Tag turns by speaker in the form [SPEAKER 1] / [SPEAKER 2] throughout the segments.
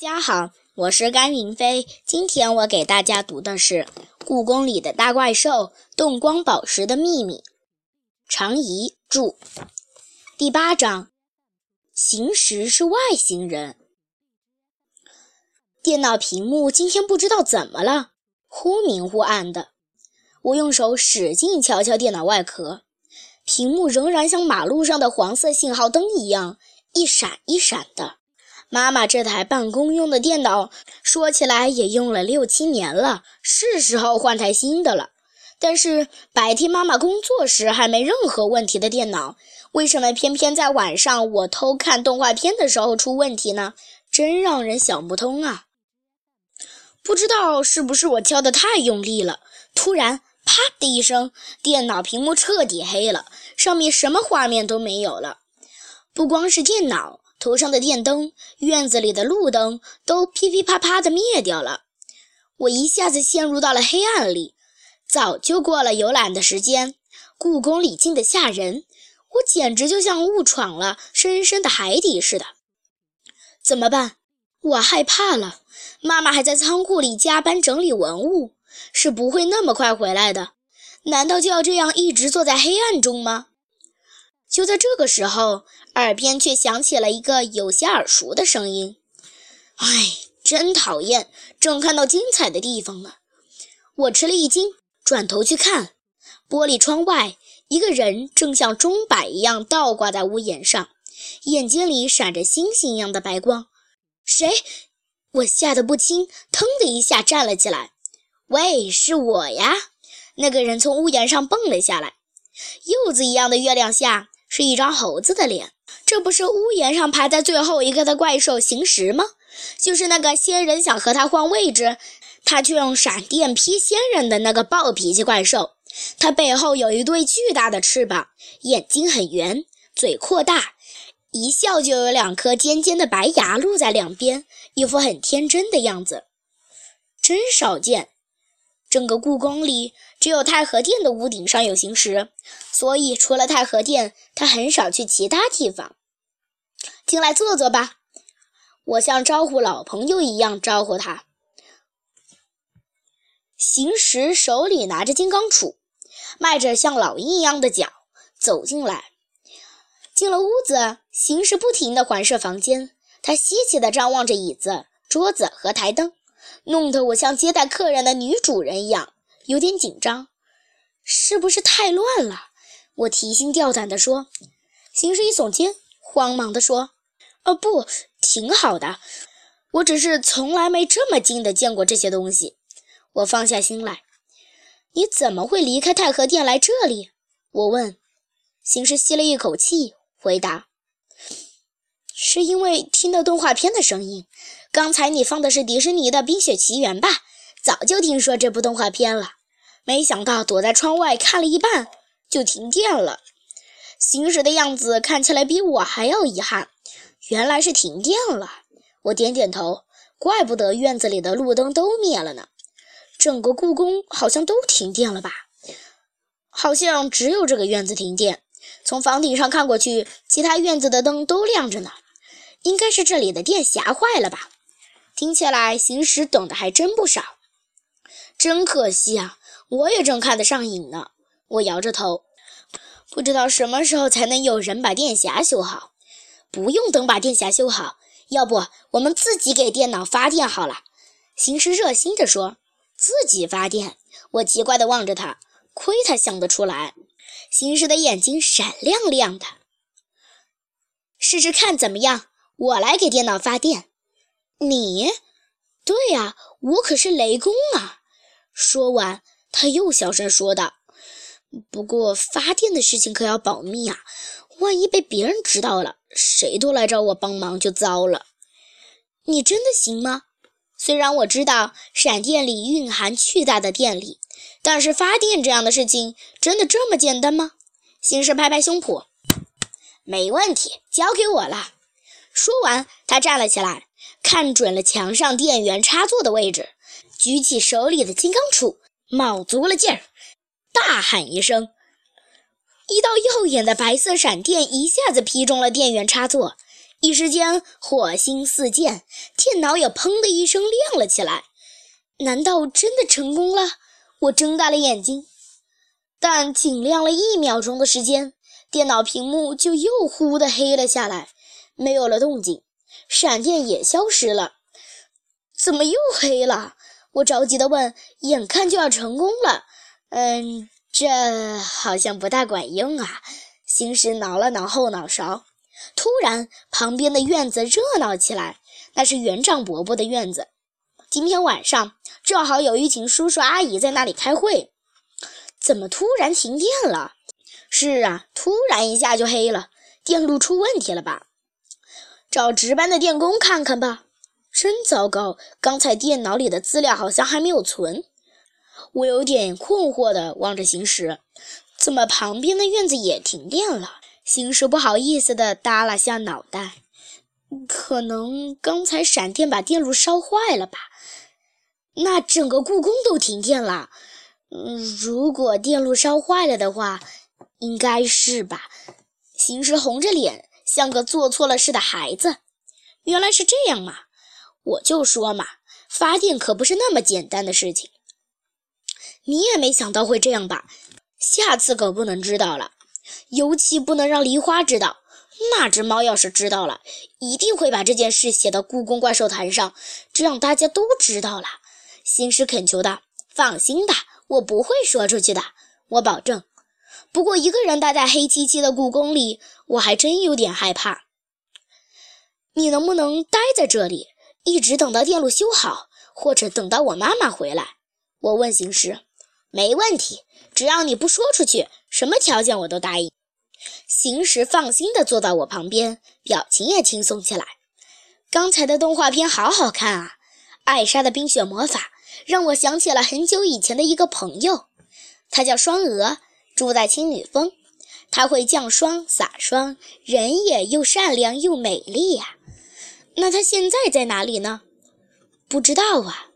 [SPEAKER 1] 大家好，我是甘云飞。今天我给大家读的是《故宫里的大怪兽：洞光宝石的秘密》，常怡著。第八章：行时是外星人。电脑屏幕今天不知道怎么了，忽明忽暗的。我用手使劲敲敲电脑外壳，屏幕仍然像马路上的黄色信号灯一样，一闪一闪的。妈妈这台办公用的电脑，说起来也用了六七年了，是时候换台新的了。但是白天妈妈工作时还没任何问题的电脑，为什么偏偏在晚上我偷看动画片的时候出问题呢？真让人想不通啊！不知道是不是我敲得太用力了，突然啪的一声，电脑屏幕彻底黑了，上面什么画面都没有了。不光是电脑。头上的电灯，院子里的路灯都噼噼啪啪地灭掉了，我一下子陷入到了黑暗里。早就过了游览的时间，故宫里静得吓人，我简直就像误闯了深深的海底似的。怎么办？我害怕了。妈妈还在仓库里加班整理文物，是不会那么快回来的。难道就要这样一直坐在黑暗中吗？就在这个时候，耳边却响起了一个有些耳熟的声音：“哎，真讨厌！正看到精彩的地方呢。”我吃了一惊，转头去看，玻璃窗外，一个人正像钟摆一样倒挂在屋檐上，眼睛里闪着星星一样的白光。谁？我吓得不轻，腾的一下站了起来。“喂，是我呀！”那个人从屋檐上蹦了下来，柚子一样的月亮下。是一张猴子的脸，这不是屋檐上排在最后一个的怪兽行时吗？就是那个仙人想和他换位置，他却用闪电劈仙人的那个暴脾气怪兽。它背后有一对巨大的翅膀，眼睛很圆，嘴扩大，一笑就有两颗尖尖的白牙露在两边，一副很天真的样子，真少见。整个故宫里，只有太和殿的屋顶上有行石，所以除了太和殿，他很少去其他地方。进来坐坐吧，我像招呼老朋友一样招呼他。行时手里拿着金刚杵，迈着像老鹰一样的脚走进来。进了屋子，行时不停地环视房间，他稀奇地张望着椅子、桌子和台灯。弄得我像接待客人的女主人一样，有点紧张，是不是太乱了？我提心吊胆地说。行尸一耸肩，慌忙地说：“哦，不，挺好的。我只是从来没这么近的见过这些东西。”我放下心来。你怎么会离开太和殿来这里？我问。行尸吸了一口气，回答：“是因为听到动画片的声音。”刚才你放的是迪士尼的《冰雪奇缘》吧？早就听说这部动画片了，没想到躲在窗外看了一半就停电了。行驶的样子看起来比我还要遗憾。原来是停电了。我点点头，怪不得院子里的路灯都灭了呢。整个故宫好像都停电了吧？好像只有这个院子停电。从房顶上看过去，其他院子的灯都亮着呢。应该是这里的电匣坏了吧？听起来行驶懂得还真不少，真可惜啊！我也正看得上瘾呢。我摇着头，不知道什么时候才能有人把电匣修好。不用等把电匣修好，要不我们自己给电脑发电好了。行驶热心地说：“自己发电。”我奇怪地望着他，亏他想得出来。行驶的眼睛闪亮亮的，试试看怎么样？我来给电脑发电。你，对呀，我可是雷公啊！说完，他又小声说道：“不过发电的事情可要保密啊，万一被别人知道了，谁都来找我帮忙就糟了。”你真的行吗？虽然我知道闪电里蕴含巨大的电力，但是发电这样的事情真的这么简单吗？行事拍拍胸脯：“没问题，交给我了。”说完，他站了起来。看准了墙上电源插座的位置，举起手里的金刚杵，卯足了劲儿，大喊一声，一道耀眼的白色闪电一下子劈中了电源插座，一时间火星四溅，电脑也砰的一声亮了起来。难道真的成功了？我睁大了眼睛，但仅亮了一秒钟的时间，电脑屏幕就又忽的黑了下来，没有了动静，闪电也消失了。怎么又黑了？我着急地问。眼看就要成功了，嗯，这好像不大管用啊。星矢挠了挠后脑勺。突然，旁边的院子热闹起来，那是园长伯伯的院子。今天晚上正好有一群叔叔阿姨在那里开会。怎么突然停电了？是啊，突然一下就黑了，电路出问题了吧？找值班的电工看看吧。真糟糕，刚才电脑里的资料好像还没有存。我有点困惑地望着行驶，怎么旁边的院子也停电了？行驶不好意思地耷拉下脑袋，可能刚才闪电把电路烧坏了吧？那整个故宫都停电了。嗯，如果电路烧坏了的话，应该是吧？行驶红着脸，像个做错了事的孩子。原来是这样嘛！我就说嘛，发电可不是那么简单的事情。你也没想到会这样吧？下次可不能知道了。尤其不能让梨花知道，那只猫要是知道了，一定会把这件事写到故宫怪兽坛上，这样大家都知道了。星矢恳求道：“放心吧，我不会说出去的，我保证。不过一个人待在黑漆漆的故宫里，我还真有点害怕。你能不能待在这里，一直等到电路修好，或者等到我妈妈回来？”我问行时。没问题，只要你不说出去，什么条件我都答应。行时放心地坐到我旁边，表情也轻松起来。刚才的动画片好好看啊！艾莎的冰雪魔法让我想起了很久以前的一个朋友，他叫双娥，住在青女峰。他会降霜洒霜，人也又善良又美丽呀。那他现在在哪里呢？不知道啊。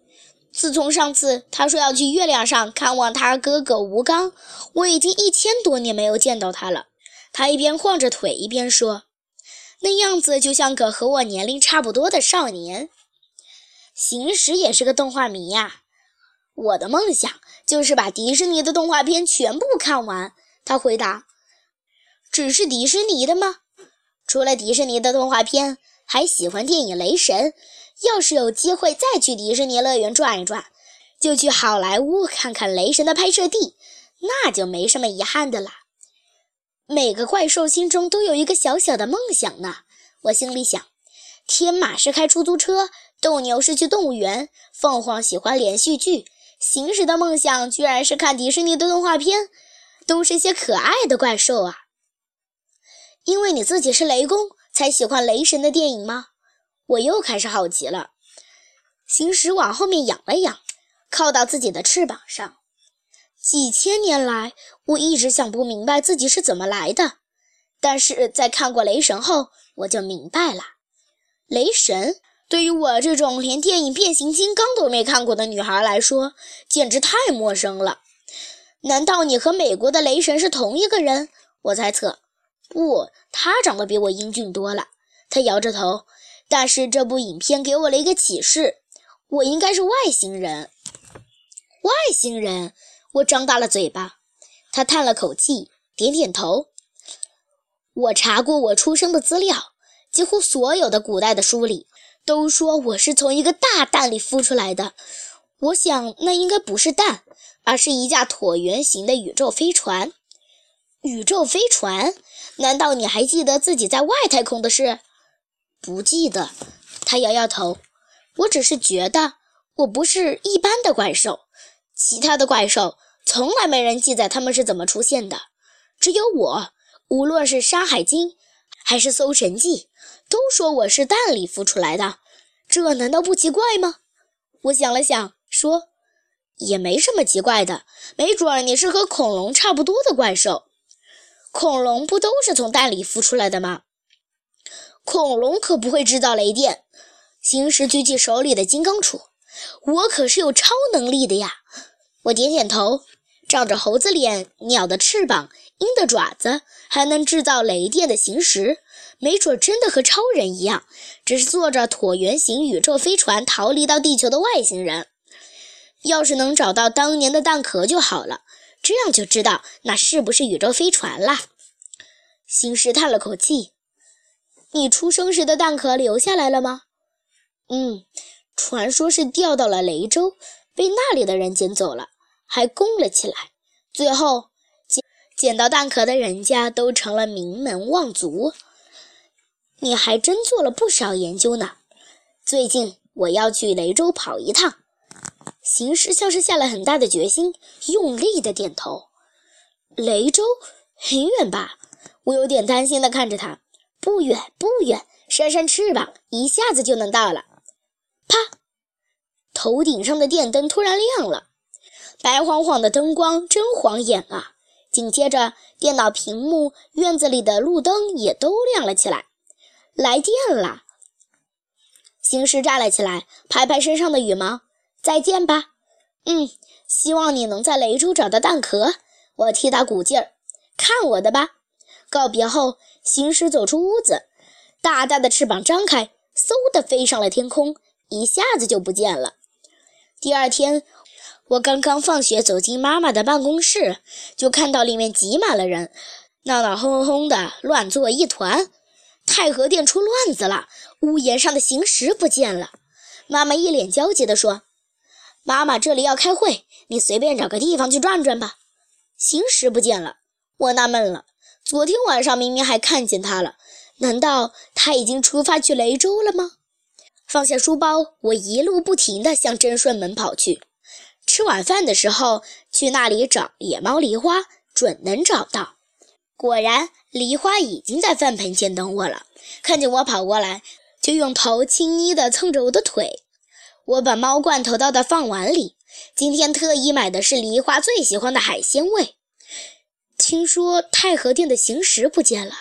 [SPEAKER 1] 自从上次他说要去月亮上看望他哥哥吴刚，我已经一千多年没有见到他了。他一边晃着腿一边说，那样子就像个和我年龄差不多的少年。行时也是个动画迷呀，我的梦想就是把迪士尼的动画片全部看完。他回答：“只是迪士尼的吗？除了迪士尼的动画片，还喜欢电影《雷神》。”要是有机会再去迪士尼乐园转一转，就去好莱坞看看雷神的拍摄地，那就没什么遗憾的了。每个怪兽心中都有一个小小的梦想呢。我心里想：天马是开出租车，斗牛是去动物园，凤凰喜欢连续剧，行驶的梦想居然是看迪士尼的动画片，都是些可爱的怪兽啊。因为你自己是雷公，才喜欢雷神的电影吗？我又开始好奇了，行驶往后面仰了仰，靠到自己的翅膀上。几千年来，我一直想不明白自己是怎么来的，但是在看过《雷神》后，我就明白了。雷神对于我这种连电影《变形金刚》都没看过的女孩来说，简直太陌生了。难道你和美国的雷神是同一个人？我猜测。不，他长得比我英俊多了。他摇着头。但是这部影片给我了一个启示，我应该是外星人。外星人，我张大了嘴巴。他叹了口气，点点头。我查过我出生的资料，几乎所有的古代的书里都说我是从一个大蛋里孵出来的。我想那应该不是蛋，而是一架椭圆形的宇宙飞船。宇宙飞船？难道你还记得自己在外太空的事？不记得，他摇摇头。我只是觉得我不是一般的怪兽，其他的怪兽从来没人记载他们是怎么出现的，只有我。无论是《山海经》还是《搜神记》，都说我是蛋里孵出来的，这难道不奇怪吗？我想了想，说也没什么奇怪的，没准儿你是和恐龙差不多的怪兽。恐龙不都是从蛋里孵出来的吗？恐龙可不会制造雷电。行时举起手里的金刚杵，我可是有超能力的呀！我点点头，长着猴子脸、鸟的翅膀、鹰的爪子，还能制造雷电的行时，没准真的和超人一样，只是坐着椭圆形宇宙飞船逃离到地球的外星人。要是能找到当年的蛋壳就好了，这样就知道那是不是宇宙飞船了。星矢叹了口气：“你出生时的蛋壳留下来了吗？”“嗯，传说是掉到了雷州，被那里的人捡走了，还供了起来。最后捡捡到蛋壳的人家都成了名门望族。你还真做了不少研究呢。最近我要去雷州跑一趟。”行尸像是下了很大的决心，用力的点头。雷州很远吧？我有点担心的看着他。不远不远，扇扇翅膀，一下子就能到了。啪！头顶上的电灯突然亮了，白晃晃的灯光真晃眼啊！紧接着，电脑屏幕、院子里的路灯也都亮了起来。来电了！行尸站了起来，拍拍身上的羽毛。再见吧，嗯，希望你能在雷州找到蛋壳，我替他鼓劲儿。看我的吧！告别后，行尸走出屋子，大大的翅膀张开，嗖的飞上了天空，一下子就不见了。第二天，我刚刚放学走进妈妈的办公室，就看到里面挤满了人，闹闹哄哄的，乱作一团。太和殿出乱子了，屋檐上的行尸不见了。妈妈一脸焦急地说。妈妈，这里要开会，你随便找个地方去转转吧。行尸不见了，我纳闷了。昨天晚上明明还看见他了，难道他已经出发去雷州了吗？放下书包，我一路不停地向真顺门跑去。吃晚饭的时候去那里找野猫梨花，准能找到。果然，梨花已经在饭盆前等我了。看见我跑过来，就用头轻昵地蹭着我的腿。我把猫罐头倒到饭碗里，今天特意买的是梨花最喜欢的海鲜味。听说太和殿的行石不见了，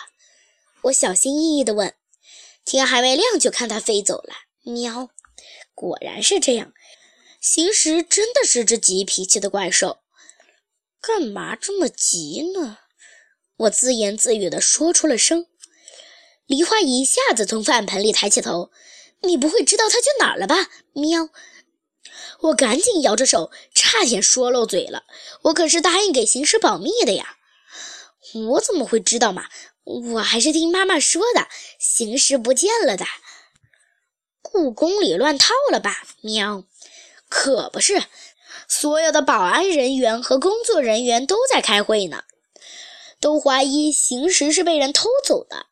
[SPEAKER 1] 我小心翼翼地问。天还没亮就看它飞走了。喵，果然是这样，行石真的是只急脾气的怪兽。干嘛这么急呢？我自言自语地说出了声。梨花一下子从饭盆里抬起头。你不会知道他去哪儿了吧？喵！我赶紧摇着手，差点说漏嘴了。我可是答应给行尸保密的呀！我怎么会知道嘛？我还是听妈妈说的，行尸不见了的。故宫里乱套了吧？喵！可不是，所有的保安人员和工作人员都在开会呢，都怀疑行尸是被人偷走的。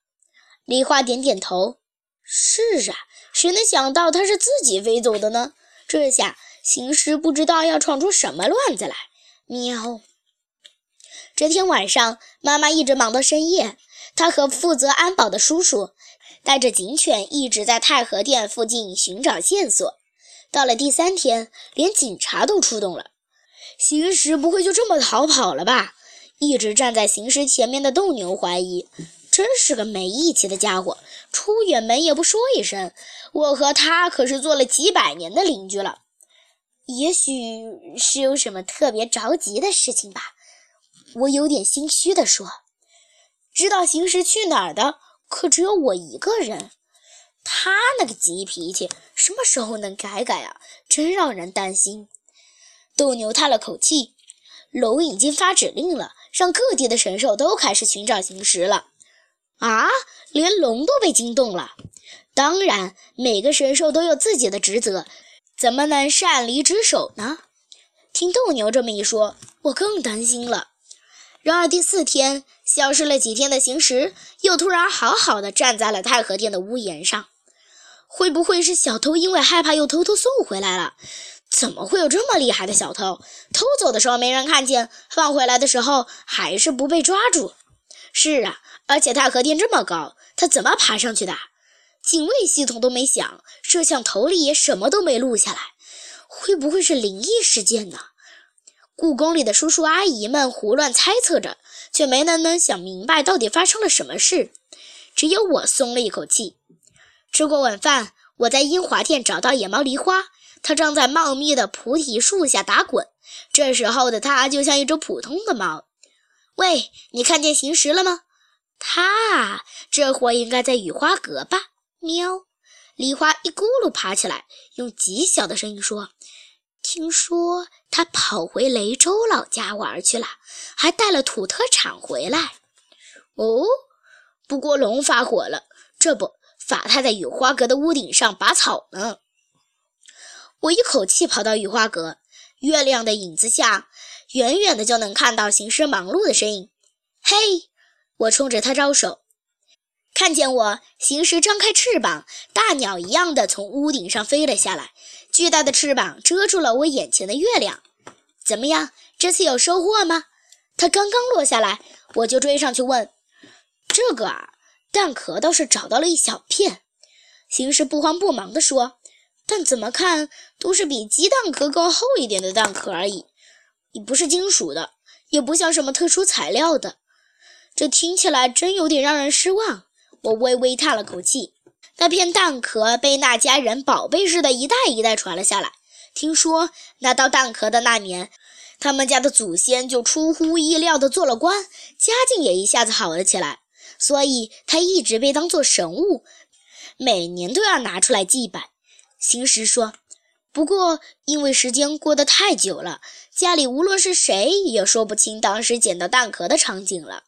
[SPEAKER 1] 梨花点点头，是啊。谁能想到他是自己飞走的呢？这下行尸不知道要闯出什么乱子来。喵！这天晚上，妈妈一直忙到深夜。她和负责安保的叔叔带着警犬一直在太和殿附近寻找线索。到了第三天，连警察都出动了。行尸不会就这么逃跑了吧？一直站在行尸前面的斗牛怀疑。真是个没义气的家伙，出远门也不说一声。我和他可是做了几百年的邻居了，也许是有什么特别着急的事情吧。我有点心虚地说：“知道行尸去哪儿的，可只有我一个人。他那个急脾气，什么时候能改改啊？真让人担心。”斗牛叹了口气：“龙已经发指令了，让各地的神兽都开始寻找行尸了。”啊！连龙都被惊动了。当然，每个神兽都有自己的职责，怎么能擅离职守呢？听斗牛这么一说，我更担心了。然而第四天，消失了几天的行尸又突然好好的站在了太和殿的屋檐上。会不会是小偷因为害怕又偷偷送回来了？怎么会有这么厉害的小偷？偷走的时候没人看见，放回来的时候还是不被抓住？是啊。而且太和殿这么高，他怎么爬上去的？警卫系统都没响，摄像头里也什么都没录下来，会不会是灵异事件呢？故宫里的叔叔阿姨们胡乱猜测着，却没能能想明白到底发生了什么事。只有我松了一口气。吃过晚饭，我在英华殿找到野猫梨花，它正在茂密的菩提树下打滚。这时候的它就像一只普通的猫。喂，你看见行尸了吗？他啊，这会儿应该在雨花阁吧？喵！梨花一咕噜爬起来，用极小的声音说：“听说他跑回雷州老家玩去了，还带了土特产回来。”哦，不过龙发火了，这不，罚他在雨花阁的屋顶上拔草呢。我一口气跑到雨花阁，月亮的影子下，远远的就能看到行尸忙碌的身影。嘿，我冲着他招手。看见我，行尸张开翅膀，大鸟一样的从屋顶上飞了下来。巨大的翅膀遮住了我眼前的月亮。怎么样，这次有收获吗？它刚刚落下来，我就追上去问：“这个啊，蛋壳倒是找到了一小片。”行尸不慌不忙地说：“但怎么看都是比鸡蛋壳更厚一点的蛋壳而已，也不是金属的，也不像什么特殊材料的。这听起来真有点让人失望。”我微微叹了口气，那片蛋壳被那家人宝贝似的，一代一代传了下来。听说拿到蛋壳的那年，他们家的祖先就出乎意料的做了官，家境也一下子好了起来，所以它一直被当做神物，每年都要拿出来祭拜。行时说：“不过因为时间过得太久了，家里无论是谁也说不清当时捡到蛋壳的场景了，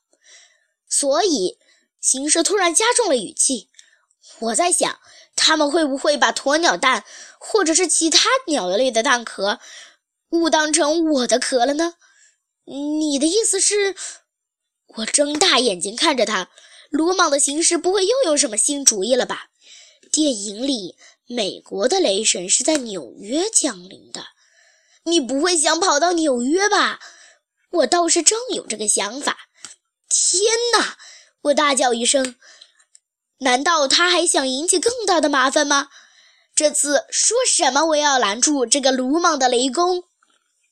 [SPEAKER 1] 所以。”行尸突然加重了语气：“我在想，他们会不会把鸵鸟蛋或者是其他鸟类的蛋壳误当成我的壳了呢？”你的意思是？我睁大眼睛看着他，鲁莽的行尸不会又有什么新主意了吧？电影里美国的雷神是在纽约降临的，你不会想跑到纽约吧？我倒是正有这个想法。天哪！我大叫一声：“难道他还想引起更大的麻烦吗？这次说什么我也要拦住这个鲁莽的雷公！”